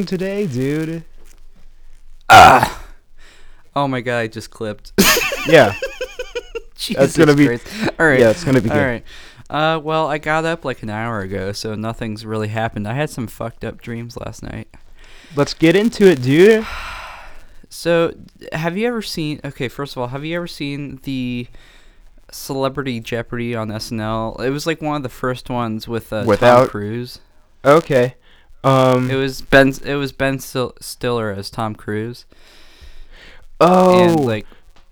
how are you doing today, dude? Ah. Oh my god, I just clipped. Yeah, Jesus gonna be- Christ. All right. yeah, it's gonna be All good. right. Uh, well, I got up like an hour ago, so nothing's really happened. I had some fucked up dreams last night. Let's get into it, dude. So, have you ever seen? Okay, first of all, have you ever seen the Celebrity Jeopardy on SNL? It was like one of the first ones with uh, Tom Without- Cruise. Okay. Um. It was Ben. It was Ben Stiller as Tom Cruise, oh, and like,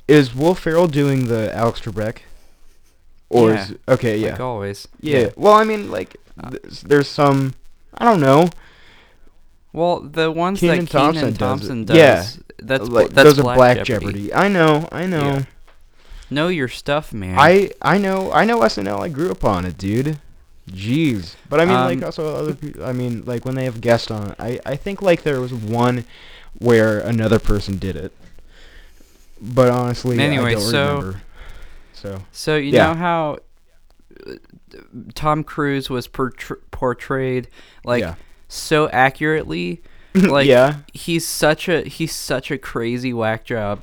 is Will Ferrell doing the Alex Trebek? Or Yeah, is okay? Yeah. like always. yeah. Well, I mean, like, Uh, th- there's some. I don't know. Well, the ones Kenan that Kenan Thompson Thompson, does does. Yeah, That's like that's those are Black, Black Jeopardy. Jeopardy. I know. I know. Yeah. Know your stuff, man. I I know. I know SNL. I grew up on it, dude. Jeez. But I mean, like, Um, also other people. I mean, like when they have guests on. I I think like there was one where another person did it. But honestly, Anyway, I don't so- remember. So So you Yeah. know how uh, Tom Cruise was portr- portrayed like yeah. so accurately. Like yeah, he's such a he's such a crazy whack job.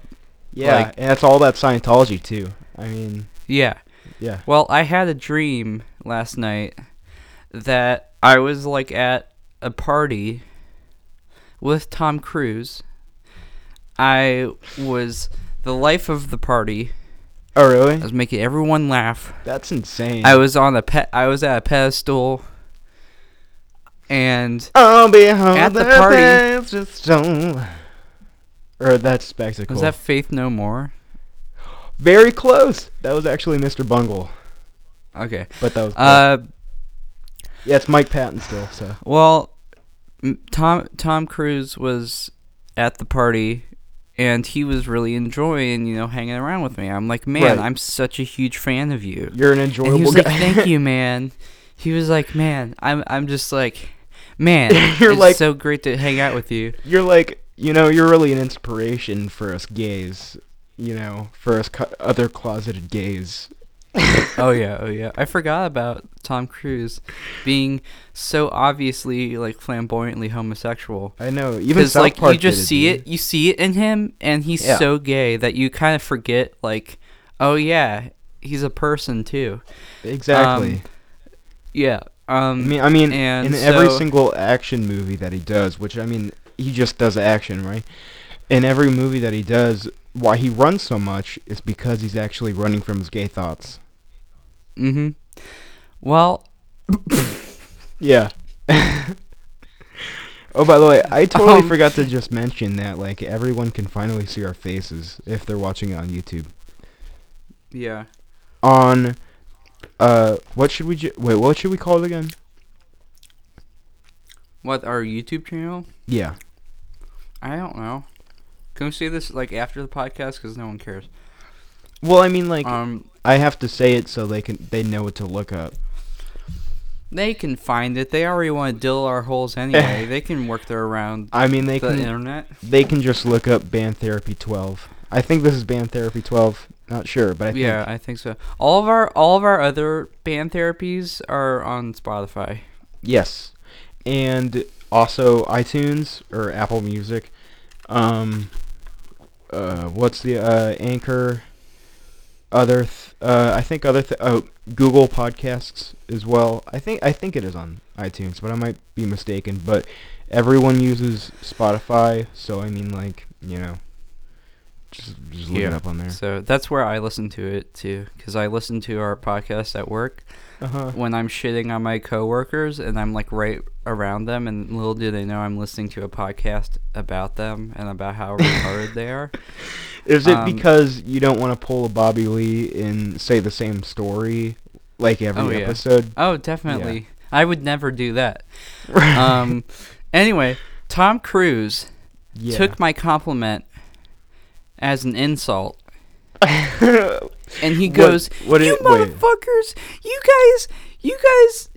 yeah, like- and that's all that Scientology too. I mean, Yeah. yeah. Well, I had a dream last night that I was like at a party with Tom Cruise. I was the life of the party. Oh really? I was making everyone laugh. That's insane. I was on a pet. I was at a pedestal, and I'll be home At the party- Just. Or that's spectacle. was that Faith No More? very close? That was actually Mr. Bungle, Okay. but that was Uh, yeah, it's Mike Patton still. So well, Tom Tom Cruise was at the party, and he was really enjoying, you know, hanging around with me. I'm like, man, Right. I'm such a huge fan of you. you're an And enjoyable he was guy. like, thank you, man. He was like, man, I'm I'm just like, man, You're it's like- so great to hang out with you. you're like, you know, you're really an inspiration for us gays. You know, for us co- other closeted gays. Oh yeah, oh yeah. I forgot about Tom Cruise being so obviously like flamboyantly homosexual. I know. Even Because South like Park you just see dude. it, you see it in him, and he's Yeah. so gay that you kind of forget like, oh yeah, he's a person too. Exactly. Um, Yeah. I Um. mean, I mean, and in every single action movie that he does, which I mean, he just does action, right? In every movie that he does, why he runs so much is because he's actually running from his gay thoughts. Mm-hmm. Well, Yeah. oh, by the way, I totally Um, forgot to just mention that like everyone can finally see our faces if they're watching it on YouTube. yeah. On uh what should we ju- wait, what should we call it again? What our YouTube channel? Yeah. I don't know. Can we see this like after the podcast? Because no one cares. Well, I mean like Um, I have to say it so they can they know what to look up. they can find it. They already want to dill our holes anyway. they can work their around I mean they the can internet. they can just look up band therapy 12. I think this is band therapy 12. Not sure, but I think yeah, I think so. All of our all of our other band therapies are on Spotify. Yes, and also iTunes or Apple Music. Um, uh, what's the uh, Anchor? Other, th- uh, I think other, th- oh, Google Podcasts as well. I think I think it is on iTunes, but I might be mistaken. But everyone uses Spotify, so I mean, like you know, just just look it up on there. So that's where I listen to it too, because I listen to our podcast at work Uh huh. when I'm shitting on my coworkers and I'm like right around them, and little do they know I'm listening to a podcast about them and about how retarded they are. Is it Um, because you don't want to pull a Bobby Lee and say the same story like every Oh, yeah. episode? Oh, definitely. I would never do that. Um. anyway, Tom Cruise yeah. took my compliment as an insult, and he goes, what "You it- wait. motherfuckers! You guys, you guys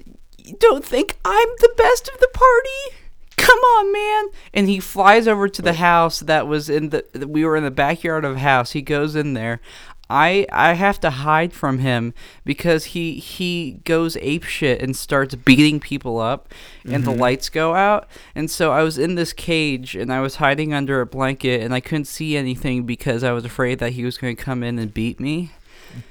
don't think I'm the best of the party? Come on, man!" And he flies over to the house that was in the. We were in the backyard of a house. He goes in there. I I have to hide from him because he he goes ape shit and starts beating people up and the Mhm. lights go out and so I was in this cage and I was hiding under a blanket and I couldn't see anything because I was afraid that he was going to come in and beat me.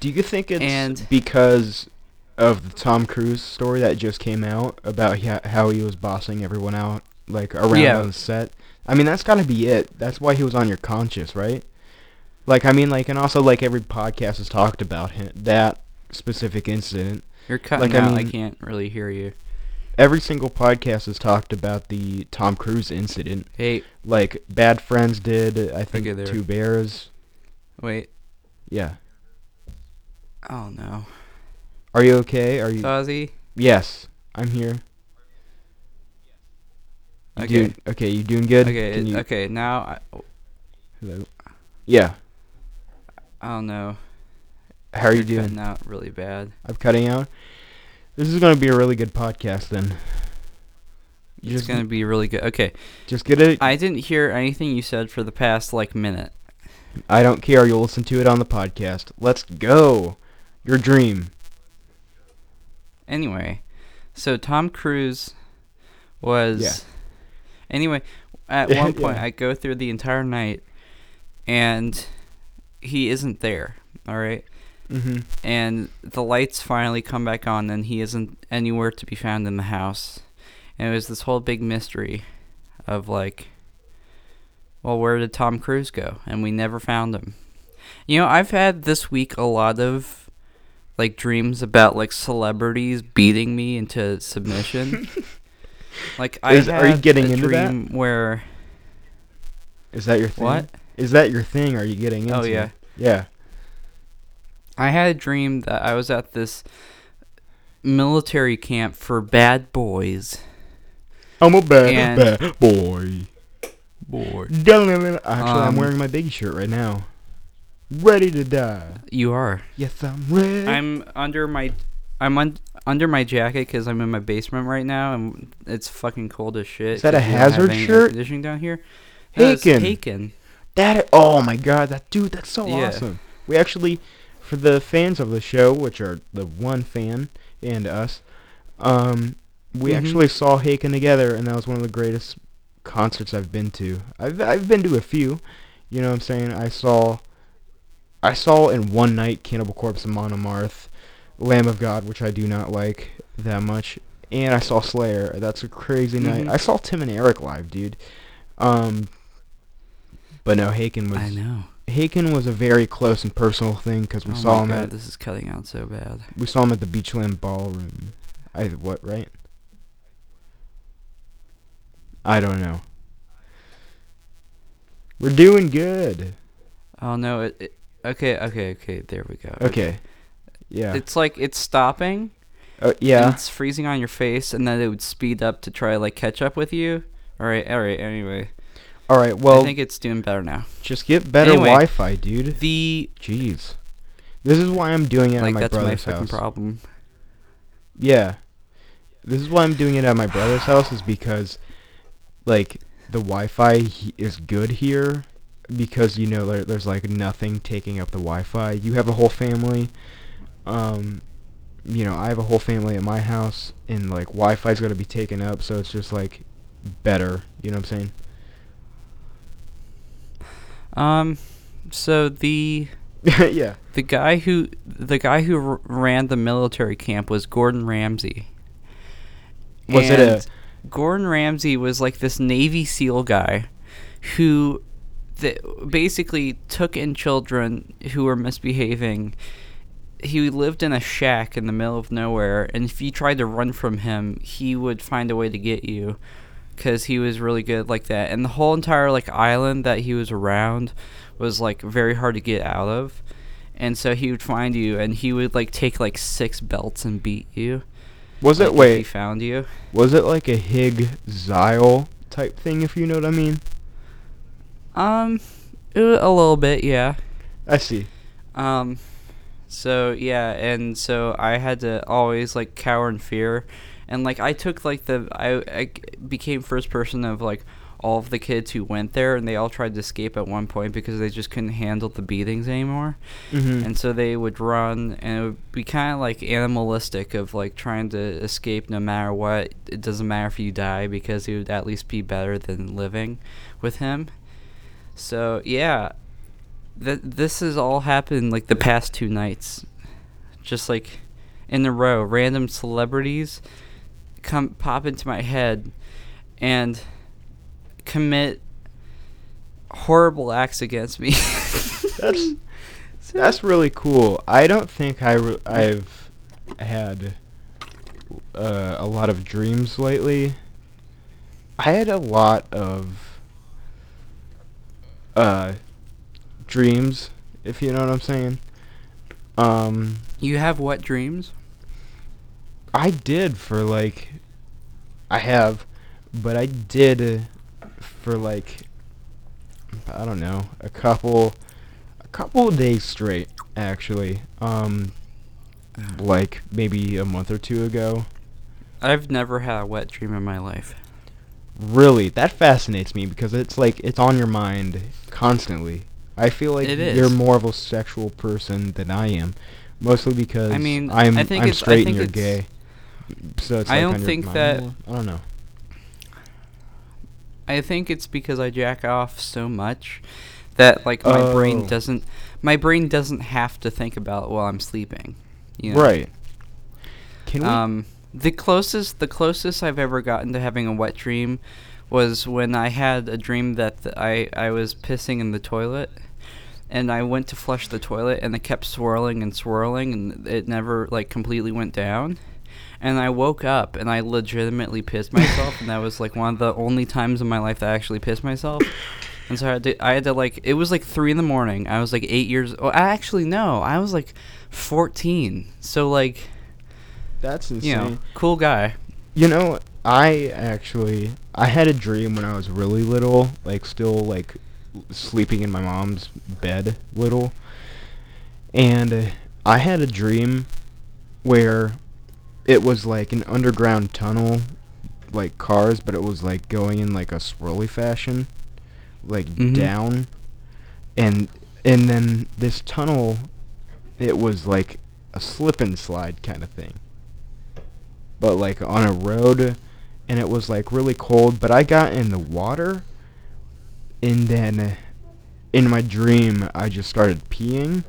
Do you think it's And- because of the Tom Cruise story that just came out about how he was bossing everyone out like around Yeah. on the set? I mean, that's got to be it. That's why he was on your conscience, right? Like, I mean, like, and also like every podcast has talked about him, that specific incident. You're cutting Like, I out. I mean- can't really hear you. Every single podcast has talked about the Tom Cruise incident. Hey, Like, Bad Friends did. I think Okay. Two Bears. wait. Yeah. Oh no. Are you okay? Are you? Ozzy? yes, I'm here. You Okay. doing- okay, you doing good? Okay, you- okay, now I, Hello. Yeah. I don't know. How are you You're doing? cutting out really bad. I'm cutting out. This is gonna be a really good podcast then. You It's just gonna be really good. Okay, just get it. I didn't hear anything you said for the past like minute. I don't care. You'll listen to it on the podcast. Let's go. Your dream. Anyway, so Tom Cruise was. Yeah. Anyway, at one point Yeah. I go through the entire night, and he isn't there. All right, Mm-hmm. and the lights finally come back on, and he isn't anywhere to be found in the house. And it was this whole big mystery of like, well, where did Tom Cruise go? And we never found him. You know, I've had this week a lot of like dreams about like celebrities beating me into submission. like I Is- are you getting a into that? dream where Is that your thing? what? Is that your thing? Are you getting into? Oh yeah. it? Yeah. I had a dream that I was at this military camp for bad boys. I'm a bad, And- bad boy. Boy. Actually, I'm Um, wearing my Biggie shirt right now. Ready to die. You are. Yes, I'm ready. I'm under my I'm un- under my jacket because I'm in my basement right now and it's fucking cold as shit. Is that a 'cause we don't have hazard shirt? Conditioning down here. Haken. Haken. That oh my god, that dude, that's so Yeah. awesome. We actually, for the fans of the show, which are the one fan and us, um, we Mhm. actually saw Haken together, and that was one of the greatest concerts I've been to. I've I've been to a few, you know what I'm saying. I saw, I saw in one night Cannibal Corpse and Amon Amarth, Lamb of God, which I do not like that much, and I saw Slayer. That's a crazy night. Mhm. I saw Tim and Eric live, dude. Um, but no, Haken was I know. Haken was a very close and personal thing because we oh saw my him God, at this is cutting out so bad. we saw him at the Beachland Ballroom. I what right? I don't know. We're doing good. Oh no, it, it okay, okay, okay, there we go. Okay. Yeah. It's like it's stopping Uh, yeah. it's freezing on your face and then it would speed up to try like catch up with you. Alright, alright, anyway. All right. Well, I think it's doing better now. just get better Anyway. Wi-Fi, dude. The Jeez. This is why I'm doing it like at my that's my brother's fucking house. problem. Yeah. This is why I'm doing it at my brother's house is because like the Wi-Fi he- is good here because you know there, there's like nothing taking up the Wi-Fi. You have a whole family. Um you know, I have a whole family at my house and like Wi-Fi's going to be taken up so it's just like better, you know what I'm saying? Um so the yeah. the guy who the guy who r- ran the military camp was Gordon Ramsay. Was it a- Gordon Ramsay was like this Navy SEAL guy who th- basically took in children who were misbehaving. He lived in a shack in the middle of nowhere, and if you tried to run from him, he would find a way to get you because he was really good like that. And the whole entire like island that he was around was like very hard to get out of. And so he would find you, and he would like take like six belts and beat you. Was like, it if he found you? was it like a Hig Zyle type thing if you know what I mean? Um, a little bit, yeah. I see. Um, so yeah, and so I had to always like cower in fear, and like I took like the I became first person of like all of the kids who went there, and they all tried to escape at one point because they just couldn't handle the beatings anymore. Mm-hmm. And so they would run, and it would be kind of like animalistic of like trying to escape no matter what. It doesn't matter if you die because it would at least be better than living with him. So yeah, th- this has all happened like the past two nights, just like in a row. Random celebrities come pop into my head and commit horrible acts against me. That's that's really cool. I don't think I re- I've had uh, a lot of dreams lately. I had a lot of uh dreams, if you know what I'm saying. Um, you have what dreams? I did for like I have, but I did for like I don't know, a couple a couple of days straight actually. Um like maybe a month or two ago. I've never had a wet dream in my life. Really, that fascinates me because it's like it's on your mind constantly. I feel like It you're more of a sexual person than I am, mostly because I mean, I'm I think I'm it's- I straight think and you're it's- gay. So it's I like don't on your think mind. that- I don't know. I think it's because I jack off so much that like my brain Oh. doesn't my brain doesn't have to think about it while I'm sleeping. You know? Right. Can we? Um, the closest the closest I've ever gotten to having a wet dream was when I had a dream that th- I I was pissing in the toilet, and I went to flush the toilet and it kept swirling and swirling and it never like completely went down. And I woke up and I legitimately pissed myself, and that was like one of the only times in my life that I actually pissed myself. And so I had to, I had to like, it was like three in the morning. I was like eight years. Oh, actually no, I was like fourteen. So like, That's insane. you know, cool guy. You know, I actually I had a dream when I was really little, like still like sleeping in my mom's bed little. And I had a dream where it was like an underground tunnel like cars, but it was like going in like a swirly fashion, like Mhm. down. And and then this tunnel it was like a slip and slide kind of thing but like on a road and it was like really cold but i got in the water and then in my dream i just started peeing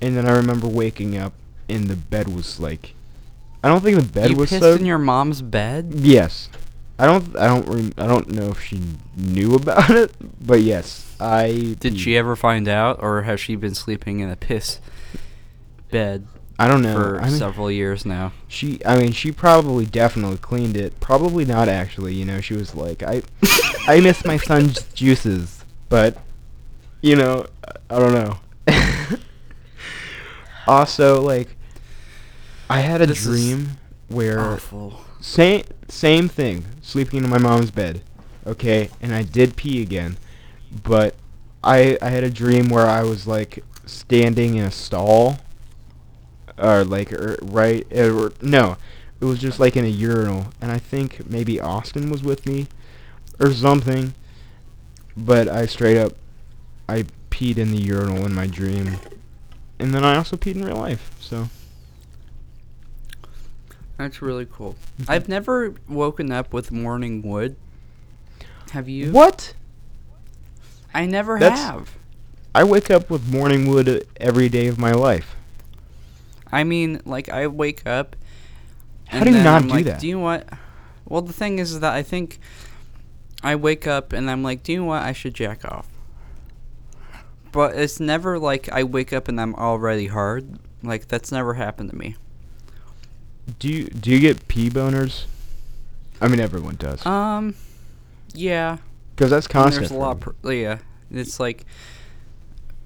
and then i remember waking up and the bed was like i don't think the bed you was pissed soaked in your mom's bed? yes. I don't i don't rem- i don't know if she knew about it but yes i Did she ever find out, or has she been sleeping in a piss bed i don't know for I mean, several years now? She, I mean, she probably definitely cleaned it. Probably not actually. You know, she was like, I, I miss my son's juices, but, you know, I don't know. also, like, I had a This is dream where Awful. same same thing, sleeping in my mom's bed, okay, and I did pee again, but I I had a dream where I was like standing in a stall, or like er, right or no, it was just like in a urinal, and I think maybe Austin was with me, or something, but I straight up, I peed in the urinal in my dream, and then I also peed in real life, so. That's really cool. I've never woken up with morning wood. Have you? What? I never That's- have. I wake up with morning wood every day of my life. I mean, like I wake up. How do you not I'm do like, that? Do you know what? Well, the thing is that I think I wake up and I'm like, do you know what? I should jack off. But it's never like I wake up and I'm already hard. Like that's never happened to me. Do you do you get pee boners? I mean, everyone does. Um, yeah. Because that's constant. There's a lot. Pr- yeah, it's like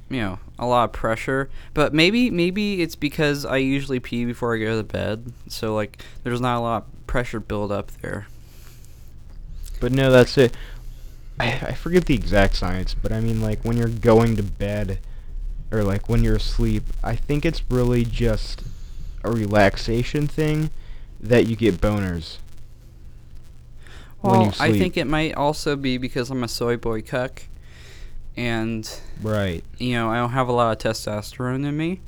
you know a lot of pressure. But maybe maybe it's because I usually pee before I go to bed, so like there's not a lot of pressure build up there. But no, that's it. I, I forget the exact science, but I mean, like when you're going to bed, or like when you're asleep, I think it's really just a relaxation thing that you get boners. Well, I think it might also be because I'm a soy boy cuck, and right. you know I don't have a lot of testosterone in me,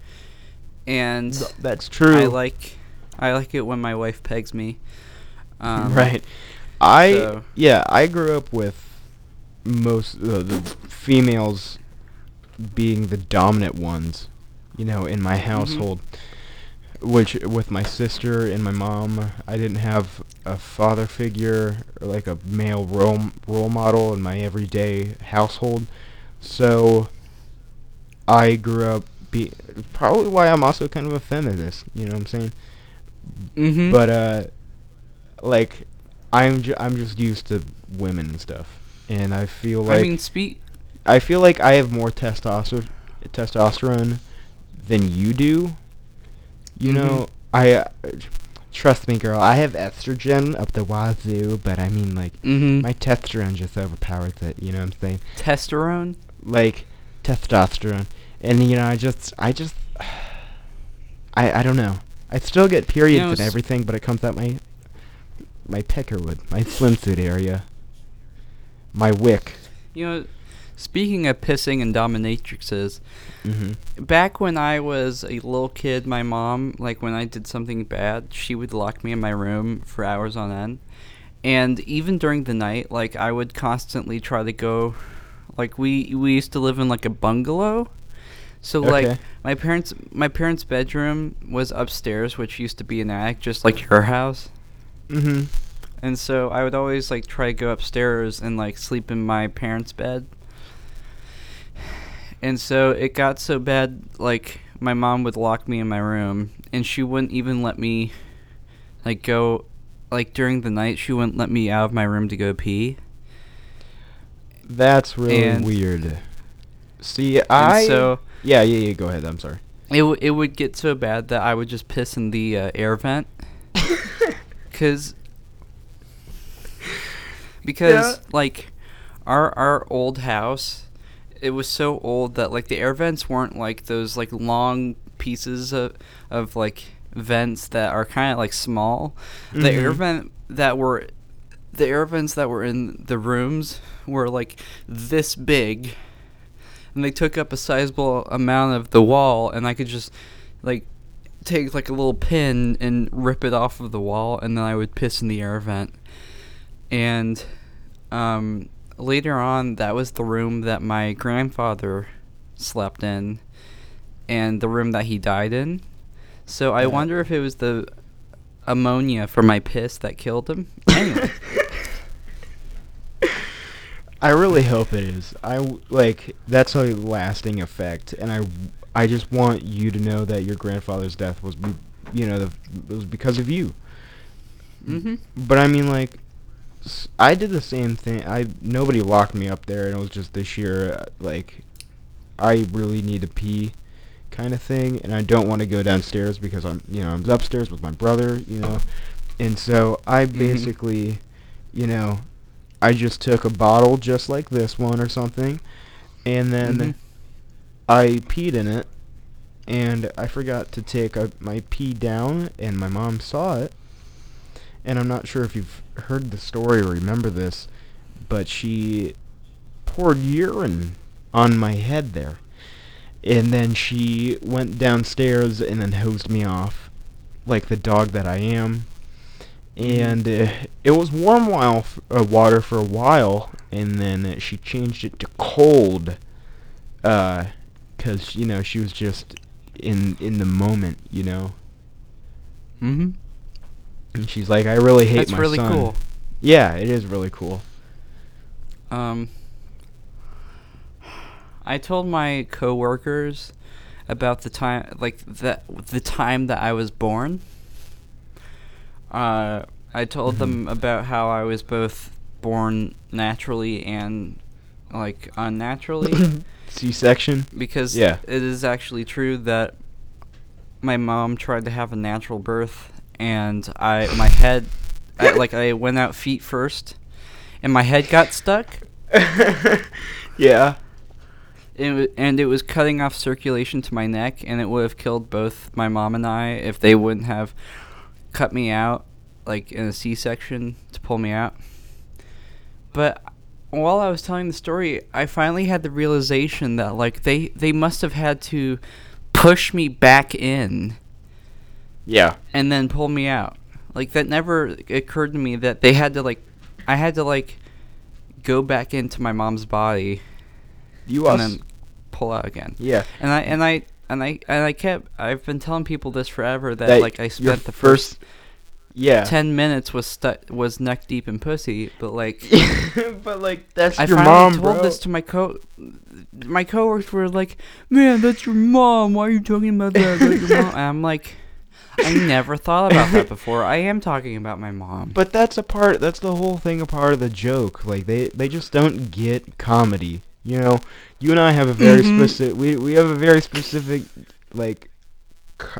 and That's true. I like I like it when my wife pegs me. Um, right. I so- yeah, I grew up with most uh, the females being the dominant ones, you know, in my household. Which with my sister and my mom, I didn't have a father figure or like a male role role model in my everyday household. So I grew up be probably why I'm also kind of a feminist, you know what I'm saying? Mm-hmm. But uh, like I'm ju- I'm just used to women and stuff, and I feel like I mean, speak. I feel like I have more testosterone testosterone than you do. You Mhm. know, I uh, trust me, girl. I have estrogen up the wazoo, but I mean like Mm-hmm. my testosterone just overpowers it. You know what I'm saying? Testosterone. Like testosterone, and you know I just I just I I don't know. I still get periods know, and everything, but it comes out my my peckerwood, my swimsuit area, my wick. You know, speaking of pissing and dominatrixes, Mm-hmm. back when I was a little kid, my mom, like when I did something bad, she would lock me in my room for hours on end. And even during the night, like I would constantly try to go like we we used to live in like a bungalow. So like my parents my parents' bedroom was upstairs, which used to be an attic just like your house. Mm-hmm. And so I would always like try to go upstairs and like sleep in my parents' bed. And so it got so bad like my mom would lock me in my room and she wouldn't even let me like go like during the night she wouldn't let me out of my room to go pee. That's really And- weird. See, I so yeah yeah yeah. Go ahead. I'm sorry. it w- it would get so bad that I would just piss in the uh, air vent cuz because like our our old house it was so old that like the air vents weren't like those like long pieces of of like vents that are kind of like small the air Mhm. vent that were the air vents that were in the rooms were like this big and they took up a sizable amount of the wall and i could just like take like a little pin and rip it off of the wall and then i would piss in the air vent. And um, later on that was the room that my grandfather slept in and the room that he died in. So i Yeah. wonder if it was the ammonia from my piss that killed him. Anyway I really hope it is. I like that's a lasting effect, and I I just want you to know that your grandfather's death was, you know, the, it was because of you. mm-hmm. But I mean, like, I did the same thing. I nobody locked me up there, and it was just this year, uh, like, I really need to pee, kind of thing, and I don't want to go downstairs because I'm, you know, I'm upstairs with my brother, you know, and so I Mhm. basically, you know, I just took a bottle just like this one or something, and then Mhm. I peed in it, and I forgot to take uh my pee down, and my mom saw it. And I'm not sure if you've heard the story or remember this, but she poured urine on my head there. And then she went downstairs and then hosed me off, like the dog that I am. And uh, it was warm while f- uh, water for a while, and then uh, she changed it to cold, uh, cause you know she was just in in the moment, you know. Mm-hmm. And she's like, I really hate that's my really son. cool Yeah, it is really cool. Um, I told my coworkers about the time, like that, the time that I was born. Uh, I told them about how I was both born naturally and like unnaturally, C-section. because Yeah. it is actually true that my mom tried to have a natural birth, and I my head, I, like I went out feet first, and my head got stuck. yeah. It, and it was cutting off circulation to my neck, and it would have killed both my mom and I if they wouldn't have cut me out, like in a C-section to pull me out. but while I was telling the story, I finally had the realization that like they they must have had to push me back in Yeah. and then pull me out. Like that never occurred to me that they had to like I had to like go back into my mom's body You and us. then pull out again. yeah. And I and I and I and I kept I've been telling people this forever that, That like I spent the first Yeah. 10 minutes was stu- was neck deep in pussy, but like but like that's I your finally mom, told bro. this to my co my coworkers were like, "Man, that's your mom. Why are you talking about that? That's your mom?" And I'm like, I never thought about that before. I am talking about my mom. But that's a part. That's the whole thing. A part of the joke. Like they, they just don't get comedy. You know, you and I have a very Mhm. specific. We we have a very specific, like,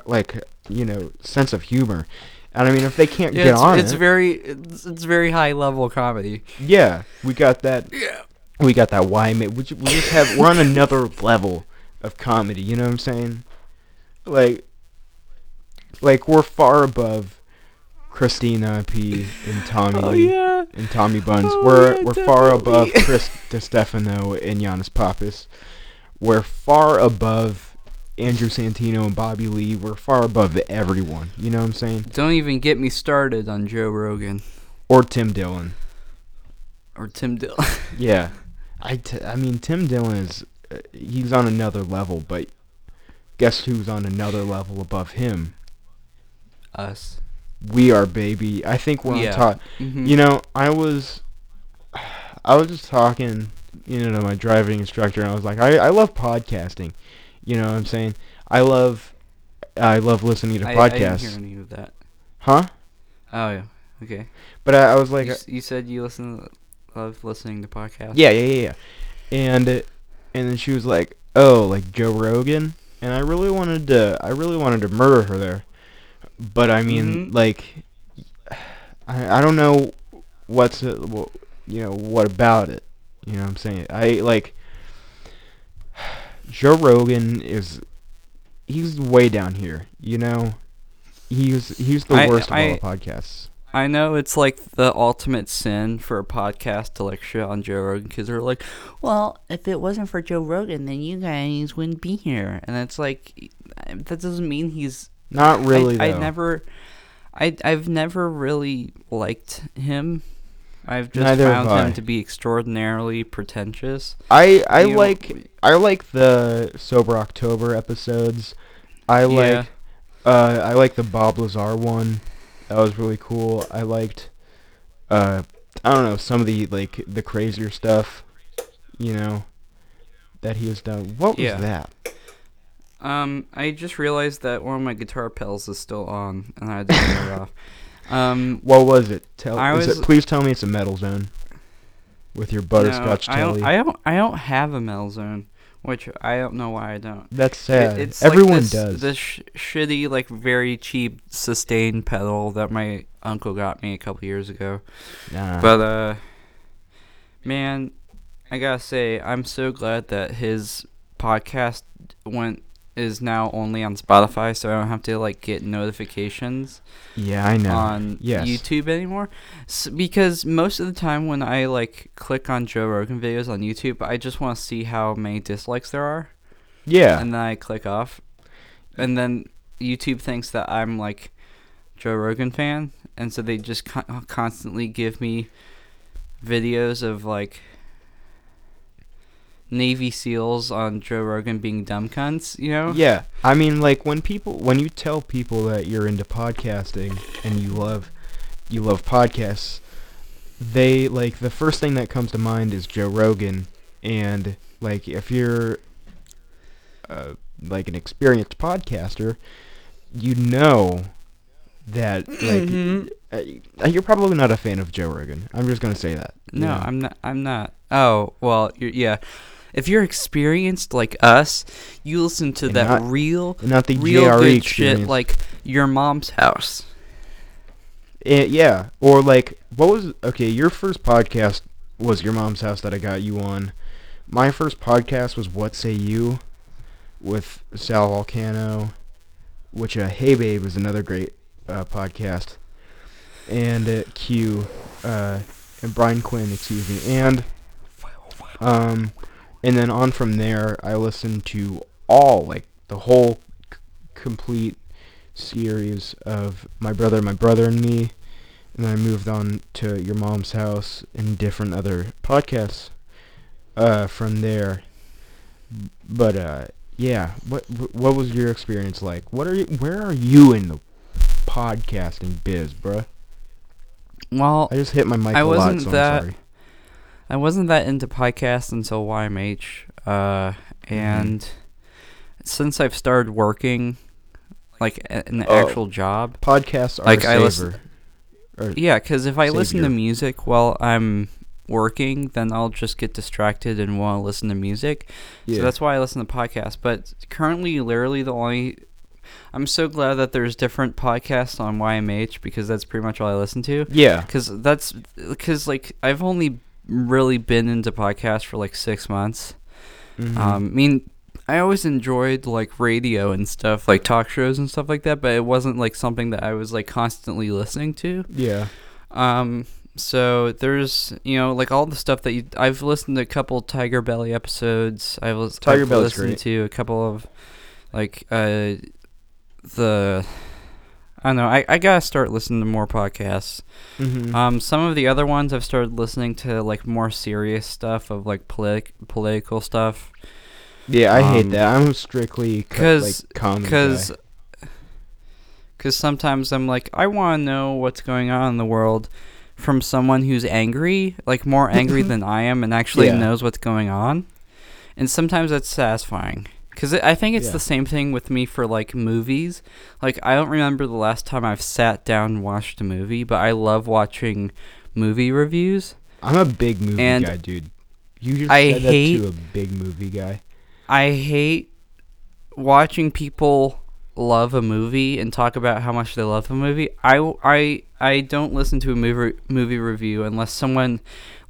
like you know, sense of humor. And I mean, if they can't Yeah, get it's, on it's it, very it's, it's very high level comedy. yeah, we got that. Yeah. We got that. Why? ma- We, we just have. We're on another level of comedy. You know what I'm saying? Like, like we're far above Christina P. and Tommy. Oh yeah. and Tommy Buns. Oh, we're yeah, we're far above definitely. Chris Stefano and Yannis Pappas. We're far above Andrew Santino and Bobby Lee. We're far above everyone. You know what I'm saying? Don't even get me started on Joe Rogan Or Tim Dillon. or Tim Dillon. Yeah, I, t- I mean Tim Dillon is uh, he's on another level, but guess who's on another level above him? Us. We are baby. I think we're Yeah. on top. Mm-hmm. You know, I was, I was just talking, you know, to my driving instructor, and I was like, I, I love podcasting. You know what I'm saying? I love, I love listening to I, I didn't podcasts. hear any of that. huh? Oh yeah. Okay. But I, I was like, you, you said you listen to, love listening to podcasts. yeah, yeah, yeah, yeah. And, uh, and then she was like, oh, like Joe Rogan, and I really wanted to, I really wanted to murder her there. But I mean, Mhm. like, I, I don't know what's, wha- you know, what about it. You know what I'm saying? I like Joe Rogan is he's way down here, you know? He's he's the I- worst I- of all the podcasts. I know it's like the ultimate sin for a podcast to like shit on Joe Rogan because they're like, well, if it wasn't for Joe Rogan, then you guys wouldn't be here. And it's like, that doesn't mean he's. Not really I, though. I never. I, I've never really liked him. I've just Neither found him I. to be extraordinarily pretentious. I I You know, like I like the Sober October episodes. I like Yeah. uh I like the Bob Lazar one. That was really cool. I liked uh I don't know, some of the like the crazier stuff, you know, that he has done. What was Yeah. that? Um, I just realized that one of my guitar pedals is still on, and I had to turn it off. Um, What was it? Tell I was- it please tell me it's a metal zone. With your butterscotch no, I don't, telly. I don't. I don't have a metal zone, which I don't know why I don't. That's It- sad. like Everyone this, does. This sh- shitty, like very cheap sustain pedal that my uncle got me a couple years ago. Nah. But uh, man, I gotta say, I'm so glad that his podcast went is now only on Spotify, so I don't have to like get notifications yeah, I know. on Yes. YouTube anymore. S because most of the time when I like click on Joe Rogan videos on YouTube, I just want to see how many dislikes there are, yeah. and then I click off, and then YouTube thinks that I'm like Joe Rogan fan, and so they just con- constantly give me videos of like Navy SEALs on Joe Rogan being dumb cunts, you know? Yeah, I mean, like when people, when you tell people that you're into podcasting and you love, you love podcasts, they like the first thing that comes to mind is Joe Rogan, and like if you're, uh, like an experienced podcaster, you know that like Mhm. uh, you're probably not a fan of Joe Rogan. I'm just gonna say that. No, know? I'm not. I'm not. Oh well, you're, yeah. If you're experienced like us, you listen to And that not- real, not the real JRE good experience. shit like your mom's house. Eh, yeah, or like, what was okay? Your first podcast was your mom's house that I got you on. My first podcast was What Say You, with Sal Vulcano, which uh, Hey Babe is another great uh, podcast, and uh, Q. Uh, and Brian Quinn, excuse me, and um, and then on from there, I listened to all like the whole c- complete series of My Brother, My Brother and Me, and then I moved on to Your Mom's House and different other podcasts uh, from there. But uh, yeah, what what was your experience like? What are you? Where are you in the podcasting biz, bruh? Well, I just hit my mic I a wasn't so that- I'm sorry. I wasn't that into podcasts until YMH, uh, Mm-hmm. and since I've started working, like an Oh. actual job, Podcasts are Like, I listen- yeah, because if I listen to music while I'm working, then I'll just get distracted and want to listen to music. yeah. So that's why I listen to podcasts. But currently, literally, the only I'm so glad that there's different podcasts on YMH because that's pretty much all I listen to. yeah. Because that's because like I've only really been into podcasts for like six months. Mhm. Um, I mean, I always enjoyed like radio and stuff, like talk shows and stuff like that, but it wasn't like something that I was like constantly listening to. yeah. Um, so there's you know like all the stuff that you I've listened to a couple Tiger Belly episodes. I've, Tiger I've listened great. to a couple of like uh the I don't know. I, I gotta start listening to more podcasts. Mm-hmm. Um, some of the other ones I've started listening to like more serious stuff of like politic political stuff. yeah, I hate um, that. I'm strictly co- 'cause- like because because sometimes I'm like I want to know what's going on in the world from someone who's angry, like more angry than I am, and actually Yeah. knows what's going on. And sometimes that's satisfying because I think it's Yeah. the same thing with me for like movies. Like I don't remember the last time I've sat down and watched a movie, but I love watching movie reviews. I'm a big movie and guy, dude. You just I said hate- that to a big movie guy. I hate watching people love a movie and talk about how much they love a movie. I, I, I don't listen to a movie movie review unless someone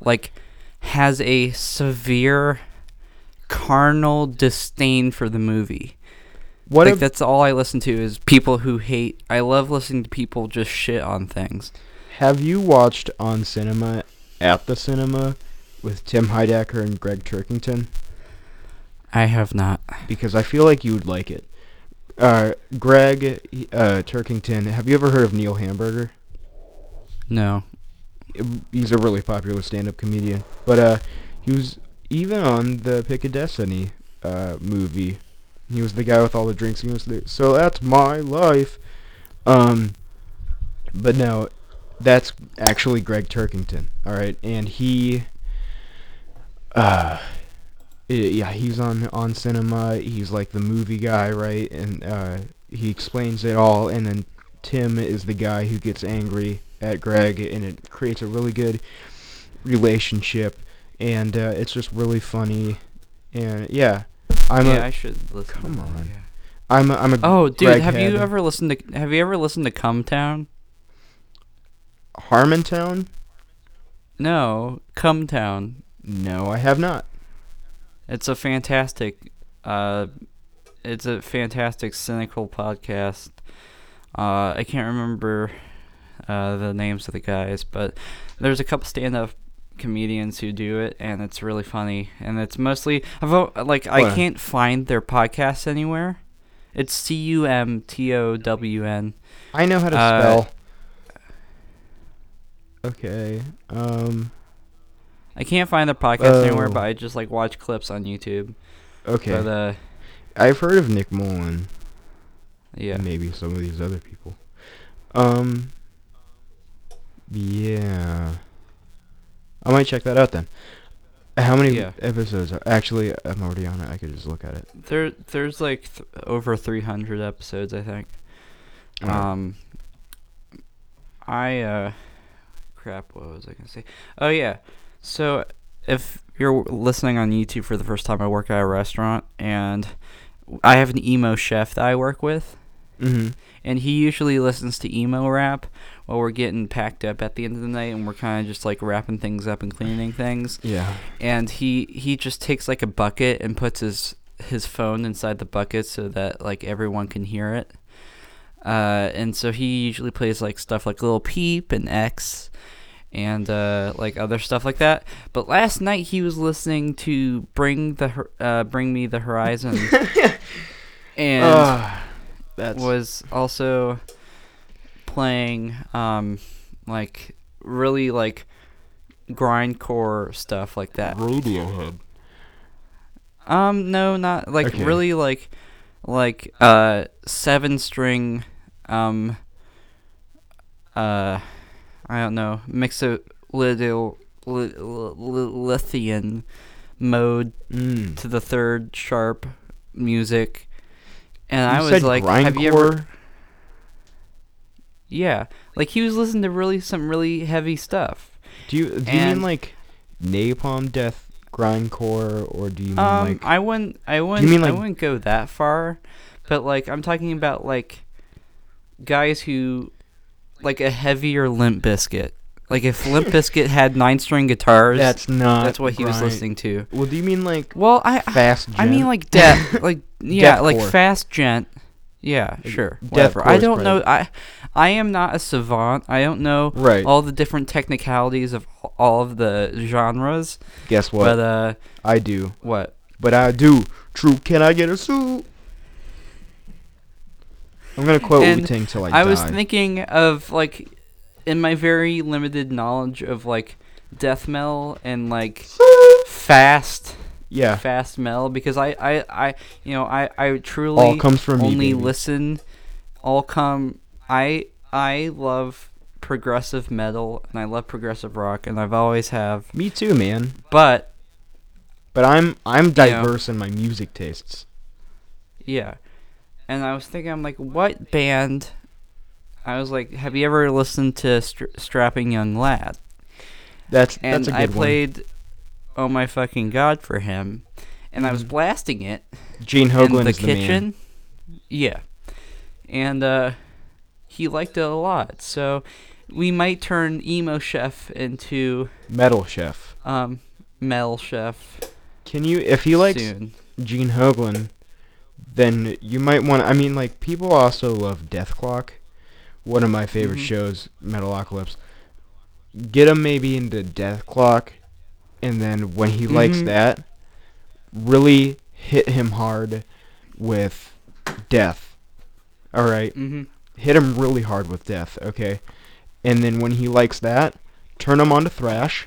like has a severe carnal disdain for the movie. What like if that's all I listen to is people who hate. I love listening to people just shit on things. have you watched on cinema at the cinema with Tim Heidecker and Gregg Turkington? I have not. Because I feel like you would like it. Uh, Gregg uh, Turkington. Have you ever heard of Neil Hamburger? No. he's a really popular stand-up comedian. But uh, he was even on the Pick of Destiny uh, movie. He was the guy with all the drinks. He was. So that's my life. Um, but no, that's actually Gregg Turkington. All right, and he, uh, yeah, he's on on cinema. He's like the movie guy, right? And uh, he explains it all. And then Tim is the guy who gets angry at Gregg, and it creates a really good relationship. And uh, it's just really funny. And yeah, I'm yeah, a I should listen. to come that, on. yeah. I'm a, I'm a Oh, dude, Greg have you ever listened to Have you ever listened to Cumtown? Harmontown? No, Cumtown. No, I have not. It's a fantastic, uh, it's a fantastic cynical podcast. Uh, I can't remember uh, the names of the guys, but there's a couple stand-up comedians who do it, and it's really funny. And it's mostly I've, like I What? can't find their podcast anywhere. It's C U M T O W N. I know how to Uh, spell. Okay. Um. I can't find their podcast anywhere, Oh. but I just like watch clips on YouTube. Okay. But uh, I've heard of Nick Mullen. yeah. Maybe some of these other people. Um. Yeah. I might check that out then. How many Yeah. episodes are actually? I'm already on it. I could just look at it. There, there's like th- over 300 episodes, I think. Um, I uh, crap. What was I gonna say? Oh yeah. So if you're listening on YouTube for the first time, I work at a restaurant, and I have an emo chef that I work with, Mhm. and he usually listens to emo rap while we're getting packed up at the end of the night, and we're kind of just like wrapping things up and cleaning things Yeah. and he he just takes like a bucket and puts his his phone inside the bucket so that like everyone can hear it. Uh, and so he usually plays like stuff like Lil Peep and X, and uh, like other stuff like that. But last night he was listening to Bring the uh, Bring Me the Horizon, and that's was also playing um like really like grindcore stuff like that. Radiohead. Um no, not like Okay. really like like uh seven string um uh I don't know, mix of little li- li- lithium mode Mm. to the third sharp music. And I was like, have you ever grindcore? Yeah, like he was listening to really some really heavy stuff. Do you do you mean like Napalm Death grindcore, or do you mean Um, like I wouldn't, I wouldn't, mean, I wouldn't go that far, but like I'm talking about like guys who like a heavier Limp Bizkit. Like if Limp Bizkit had nine string guitars, that's, not. that's what he was listening to. Well, do you mean like Well, I, I, fast? I mean like death, like yeah, like fast gent. Yeah, sure. Whatever. I don't know. I I am not a savant. I don't know right. all the different technicalities of all of the genres. Guess what? But uh, I do. what? But I do. True. Can I get a suit? I'm gonna quote And Wu till I, I die. was thinking of like, in my very limited knowledge of like death metal and like fast, yeah. fast metal, because I, I, I, you know, I, I All truly comes from only baby. listen. All come. I, I love progressive metal and I love progressive rock and I've always have. Me too, man. But But I'm I'm know. diverse in my music tastes. Yeah. And I was thinking, I'm like, what band? I was like, have you ever listened to Str- Strapping Young Lad? That's And that's a I good played Oh My Fucking God for him. And I was Mhm. blasting it. Gene in Hoglan the is the kitchen. Yeah. And uh, he liked it a lot. So we might turn Emo Chef into Metal Chef. um, Mel Chef Can you, if he likes soon. Gene Hoglan, then you might want. I mean, like people also love Dethklok, one of my favorite Mhm. shows, Metalocalypse. Get him maybe into Dethklok, and then when he likes Mhm. that, really hit him hard with Death. All right, Mm-hmm. hit him really hard with Death. Okay, and then when he likes that, turn him on to Thrash.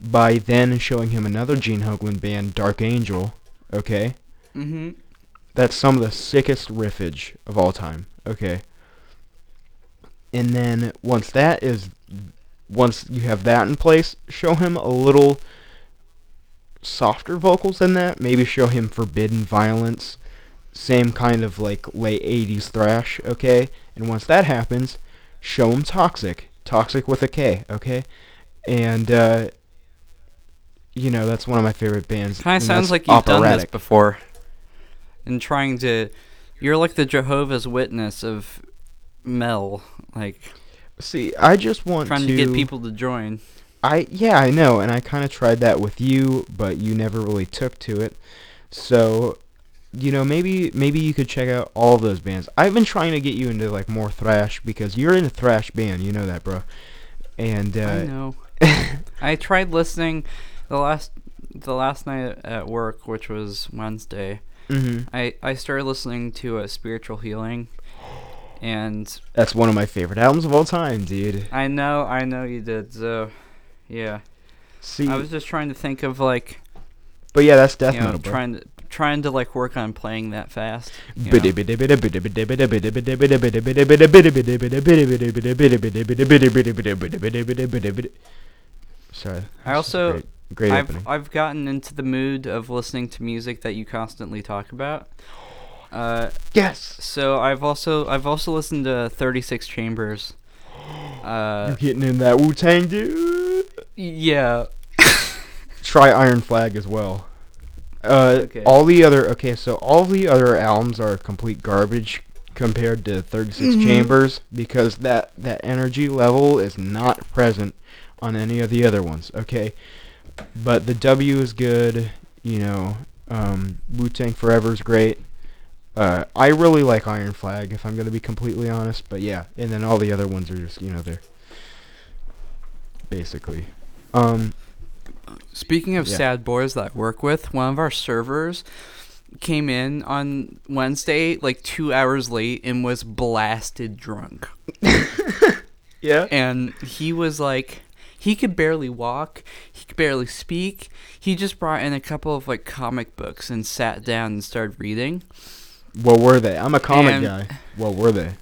By then showing him another Gene Hoglan band, Dark Angel. Okay. Mm-hmm. That's some of the sickest riffage of all time. Okay. And then once that is once you have that in place, show him a little softer vocals than that. Maybe show him Forbidden Violence. Same kind of like late 80s thrash, okay? And once that happens, show him Toxik. Toxik with a K, okay? And uh you know, that's one of my favorite bands. Kind of sounds like you've done this before. And trying to, you're like the Jehovah's Witness of Mel, like See, I just want trying to, get people to join. I yeah, I know, and I kind of tried that with you, but you never really took to it. So, you know, maybe maybe you could check out all those bands. I've been trying to get you into like more thrash because you're in a thrash band, you know that, bro. And I uh, know. I tried listening the last the last night at work, which was Wednesday. mhm, I I started listening to a spiritual healing, and that's one of my favorite albums of all time, dude. I know I know you did. So, yeah, See, I was just trying to think of like but yeah, that's death you know metal, bro. trying to trying to like work on playing that fast. you know? Sorry. I also- great, great I've opening. I've gotten into the mood of listening to music that you constantly talk about. Uh, Yes. so I've also I've also listened to Thirty Six Chambers. Uh, You're getting in that Wu Tang, dude. yeah. Try Iron Flag as well. Uh, Okay. all the other okay, so all the other albums are complete garbage compared to 36 Mhm. Chambers because that that energy level is not present on any of the other ones. Okay, but the W is good. You know, um, Wu Tang Forever is great. Uh, I really like Iron Flag, if I'm gonna be completely honest. But yeah, and then all the other ones are just you know they're basically. Um, Speaking of Yeah. sad boys that I work with, one of our servers came in on Wednesday like two hours late and was blasted drunk. yeah. And he was like, he could barely walk, he could barely speak. He just brought in a couple of like comic books and sat down and started reading. What were they? I'm a comic And- guy. What were they?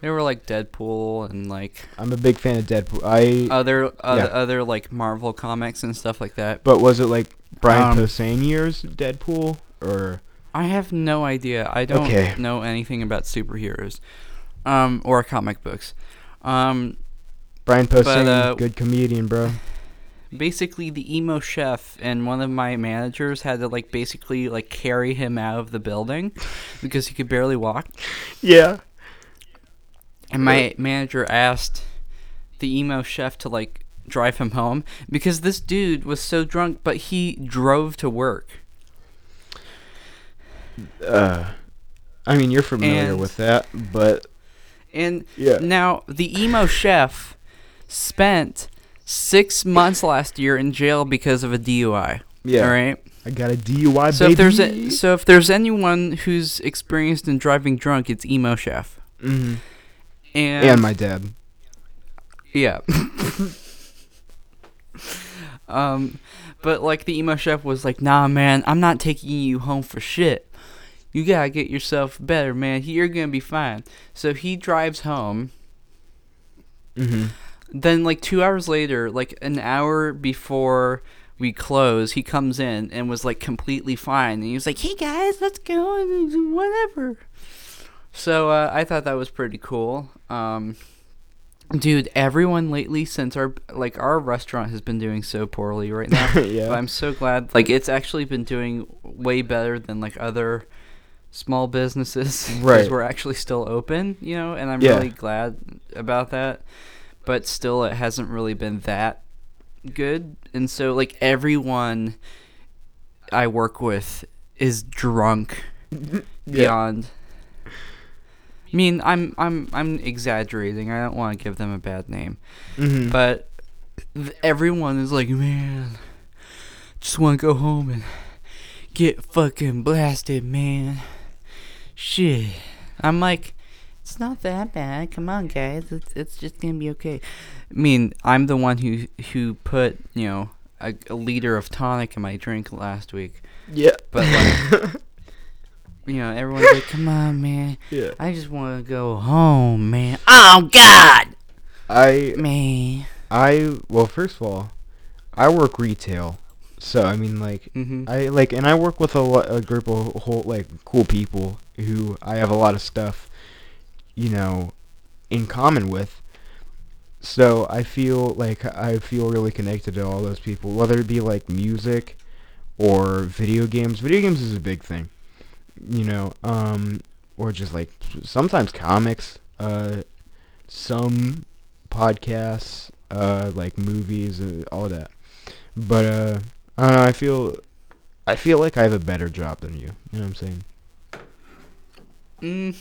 They were like Deadpool and like I'm a big fan of Deadpool. I. other other, other like Marvel comics and stuff like that. but was it like Brian Um, Posehn years Deadpool or? I have no idea. I don't Okay. know anything about superheroes, um, or comic books. Um, Brian Posehn, uh, good comedian, bro. Basically, the emo chef and one of my managers had to like basically like carry him out of the building because he could barely walk. Yeah. And my manager asked the emo chef to like drive him home because this dude was so drunk, but he drove to work. Uh, I mean, you're familiar And- with that, but And yeah. Now, the emo chef spent six months last year in jail because of a DUI. Yeah. All right. I got a DUI, So baby. if there's a, so if there's anyone who's experienced in driving drunk, it's emo chef. Mm-hmm. And, and my dad. yeah. um, but like the emo chef was like, "Nah, man, I'm not taking you home for shit. You gotta get yourself better, man. You're gonna be fine." So he drives home. Mm-hmm. Then like two hours later like an hour before we close he comes in and was like completely fine and he was like hey guys let's go and whatever so uh, i thought that was pretty cool um dude everyone lately since our like our restaurant has been doing so poorly right now yeah. but i'm so glad like it's actually been doing way better than like other small businesses because Right. we're actually still open you know and i'm Yeah. really glad about that but still it hasn't really been that good and so like everyone i work with is drunk yeah. beyond I mean, I'm I'm I'm exaggerating. I don't want to give them a bad name. Mm-hmm. But th- everyone is like, man, just want to go home and get fucking blasted, man. Shit. I'm like, it's not that bad. Come on, guys. It's it's just gonna be okay. I mean, I'm the one who who put you know a, a liter of tonic in my drink last week. yeah. But like, you know, everyone's like, come on, man. yeah. I just want to go home, man. Oh God, I man. I well, first of all, I work retail, so I mean, like, Mm-hmm. I like, and I work with a, lo- a group of whole like cool people who I have a lot of stuff, you know, in common with. So I feel like I feel really connected to all those people, whether it be like music or video games. Video games is a big thing, you know, um, or just like sometimes comics, uh, some podcasts, uh, like movies, uh, all that. But uh, I don't know. I feel, I feel like I have a better job than you. You know what I'm saying? Mm.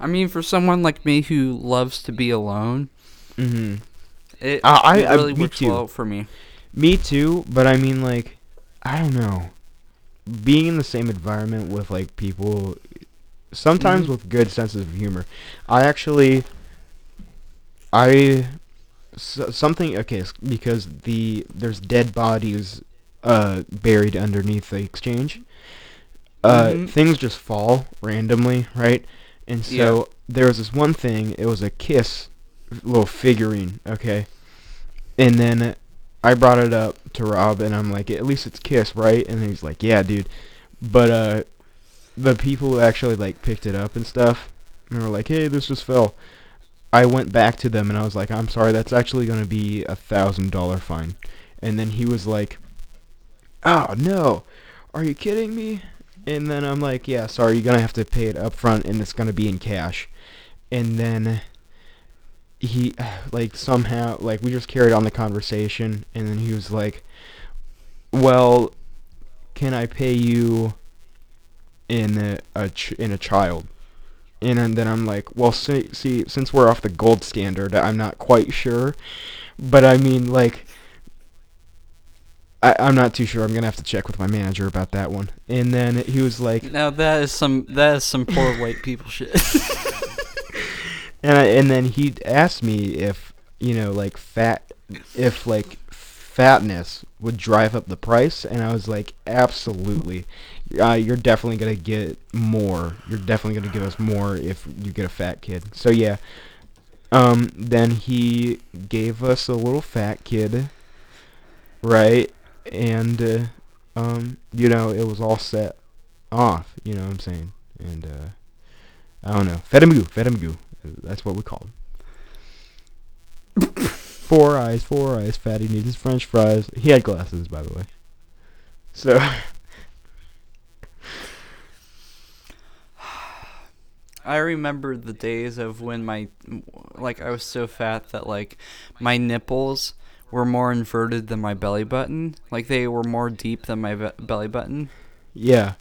I mean, for someone like me who loves to be alone, Mm-hmm. it, Uh, I- it I- really me works too. well for me. Me too. But I mean, like, I don't know. Being in the same environment with like people, sometimes Mhm. with good senses of humor. I actually, I, s- something okay because the there's dead bodies, uh, buried underneath the exchange. Uh, Mhm. things just fall randomly, right? And Yeah. so there was this one thing. It was a kiss little figurine, okay? And then I brought it up to Rob, and I'm like, at least it's Kiss, right? And he's like, yeah, dude. But uh, the people who actually like picked it up and stuff, and were like, hey, this just fell. I went back to them and I was like, I'm sorry, that's actually gonna be a thousand dollar fine. And then he was like, oh no, are you kidding me? And then I'm like, yeah, sorry, you're gonna have to pay it up front, and it's gonna be in cash. And then he like somehow like we just carried on the conversation. And then he was like well can i pay you in a, a ch- in a child? And then I'm like, well, see, see, since we're off the gold standard, I'm not quite sure, but I mean, like, I, I'm not too sure. I'm gonna have to check with my manager about that one. And then he was like, Now that is some that is some poor white people shit. and I, and then he asked me if you know, like fat, if like fatness would drive up the price, and I was like, absolutely. Uh, you're definitely gonna get more. You're definitely gonna give us more if you get a fat kid. So yeah. Um. Then he gave us a little fat kid. Right. And uh, um. You know, it was all set off. You know what I'm saying? And uh, I don't know. Fed him goo. Fed him goo. That's what we call him. four eyes, four eyes. Fatty needs his French fries. He had glasses, by the way. So. I remember the days of when my like I was so fat that like my nipples were more inverted than my belly button. Like they were more deep than my be- belly button. Yeah.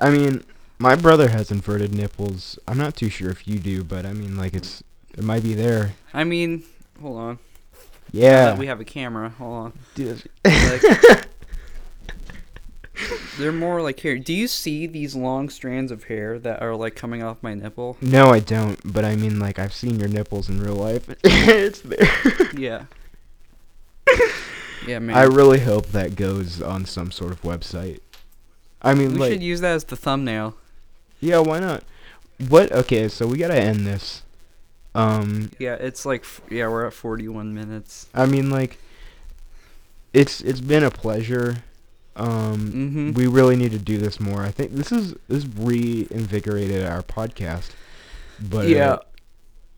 I mean, my brother has inverted nipples. I'm not too sure if you do, but I mean, like, it's. It might be there. I mean, hold on. Yeah. we have a camera. Hold on. Dude. Like, they're more like here. Do you see these long strands of hair that are like coming off my nipple? no, I don't, but I mean, like, I've seen your nipples in real life. it's there. Yeah. Yeah, man. I really hope that goes on some sort of website. I mean, we like, should use that as the thumbnail. yeah, why not? What? Okay, so we gotta end this. Um, Yeah, it's like yeah, we're at 41 minutes. I mean, like, it's it's been a pleasure. Um, Mhm. we really need to do this more. I think this is this reinvigorated our podcast. But uh, Yeah.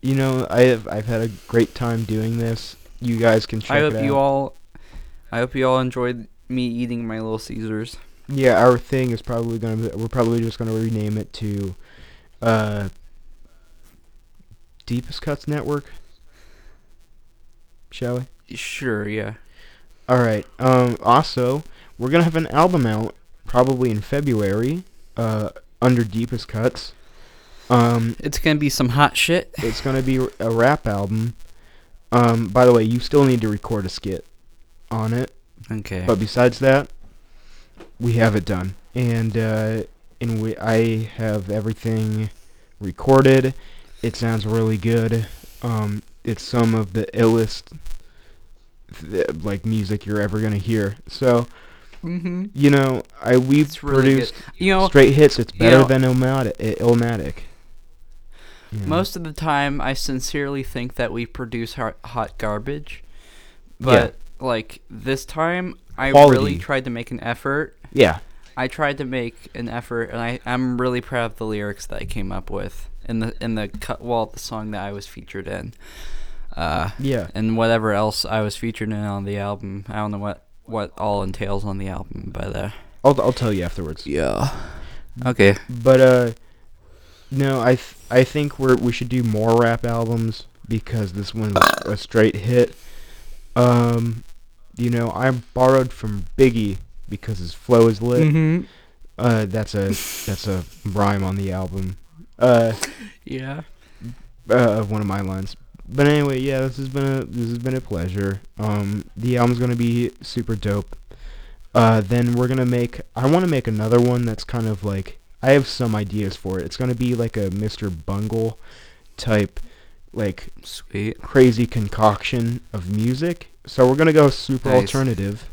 you know, I have I've had a great time doing this. You guys can check I hope you all I hope you all enjoyed me eating my little Caesars. Yeah, our thing is probably gonna be, we're probably just gonna rename it to uh Deepest Cuts Network. Shall we? Sure, yeah. All right. Um. Also, we're gonna have an album out probably in February. Uh, under Deepest Cuts. Um, It's going to be some hot shit. it's gonna be a rap album. Um. By the way, you still need to record a skit on it. Okay. But besides that, we have it done, and uh, and we I have everything recorded. It sounds really good. Um, it's some of the illest th- like music you're ever gonna hear. So mhm. you know, I we've really good. produced You know, straight hits. It's you better know- than Illmatic. Illmatic. Know. most of the time I sincerely think that we produce hot, hot garbage. Yeah. But like this time I Quality. really tried to make an effort. yeah. I tried to make an effort, and I I'm really proud of the lyrics that I came up with in the in the cut well the song that I was featured in, uh, Yeah. and whatever else I was featured in on the album. I don't know what what all entails on the album, but uh, I'll I'll tell you afterwards. yeah. Okay. But uh, no, I th- I think we're we should do more rap albums because this one was a straight hit. Um, you know, I borrowed from Biggie because his flow is lit. Mm-hmm. Uh, that's a that's a rhyme on the album. Uh, Yeah. uh, of one of my lines. But anyway, yeah, this has been a this has been a pleasure. Um, the album's gonna be super dope. Uh, then we're gonna make. I want to make another one that's kind of like. I have some ideas for it. It's gonna be like a Mr. Bungle type, like Sweet. crazy concoction of music. So we're gonna go super Nice. alternative.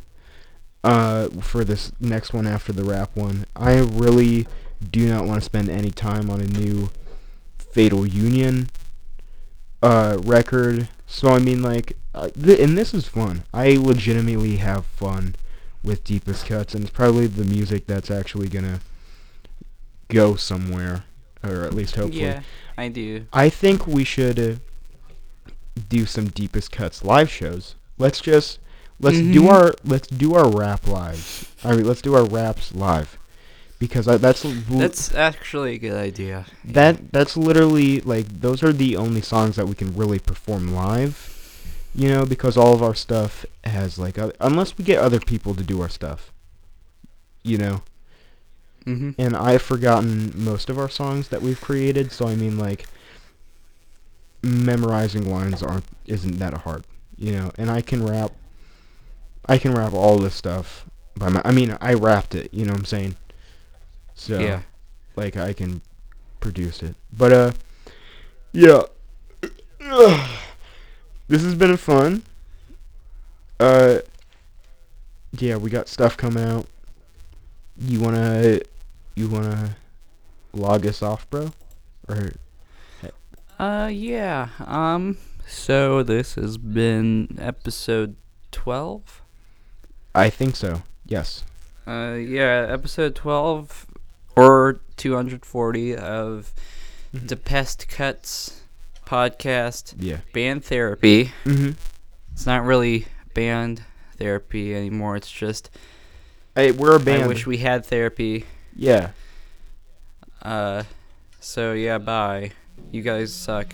Uh, for this next one after the rap one, I really do not want to spend any time on a new Fatal Union uh record. So I mean, like, uh, th- and this is fun. I legitimately have fun with Deepest Cuts, and it's probably the music that's actually gonna go somewhere, or at least hopefully. Yeah, I do. I think we should uh, do some deepest cuts live shows. Let's just let's do Mhm. our let's do our rap lives. I mean, let's do our raps live because I, that's That's actually a good idea. that that's literally like those are the only songs that we can really perform live. You know, because all of our stuff has like unless we get other people to do our stuff. You know. Mm-hmm. and I've forgotten most of our songs that we've created. So I mean, like, memorizing lines aren't isn't that hard, you know. And I can rap. I can rap all this stuff by my. I mean, I rapped it. You know what I'm saying? So Yeah. like I can produce it. But uh, yeah. this has been fun. Uh, yeah, we got stuff coming out. You wanna, you wanna log us off, bro? Or Uh, yeah. Um. So this has been episode twelve. I think so. Yes. Uh, yeah, episode twelve or two hundred forty of Mhm. Deepest Cuts podcast, Yeah. band therapy. Mm-hmm. It's not really band therapy anymore. It's just Hey, we're a band. I wish we had therapy. yeah. Uh, so yeah, bye. You guys suck.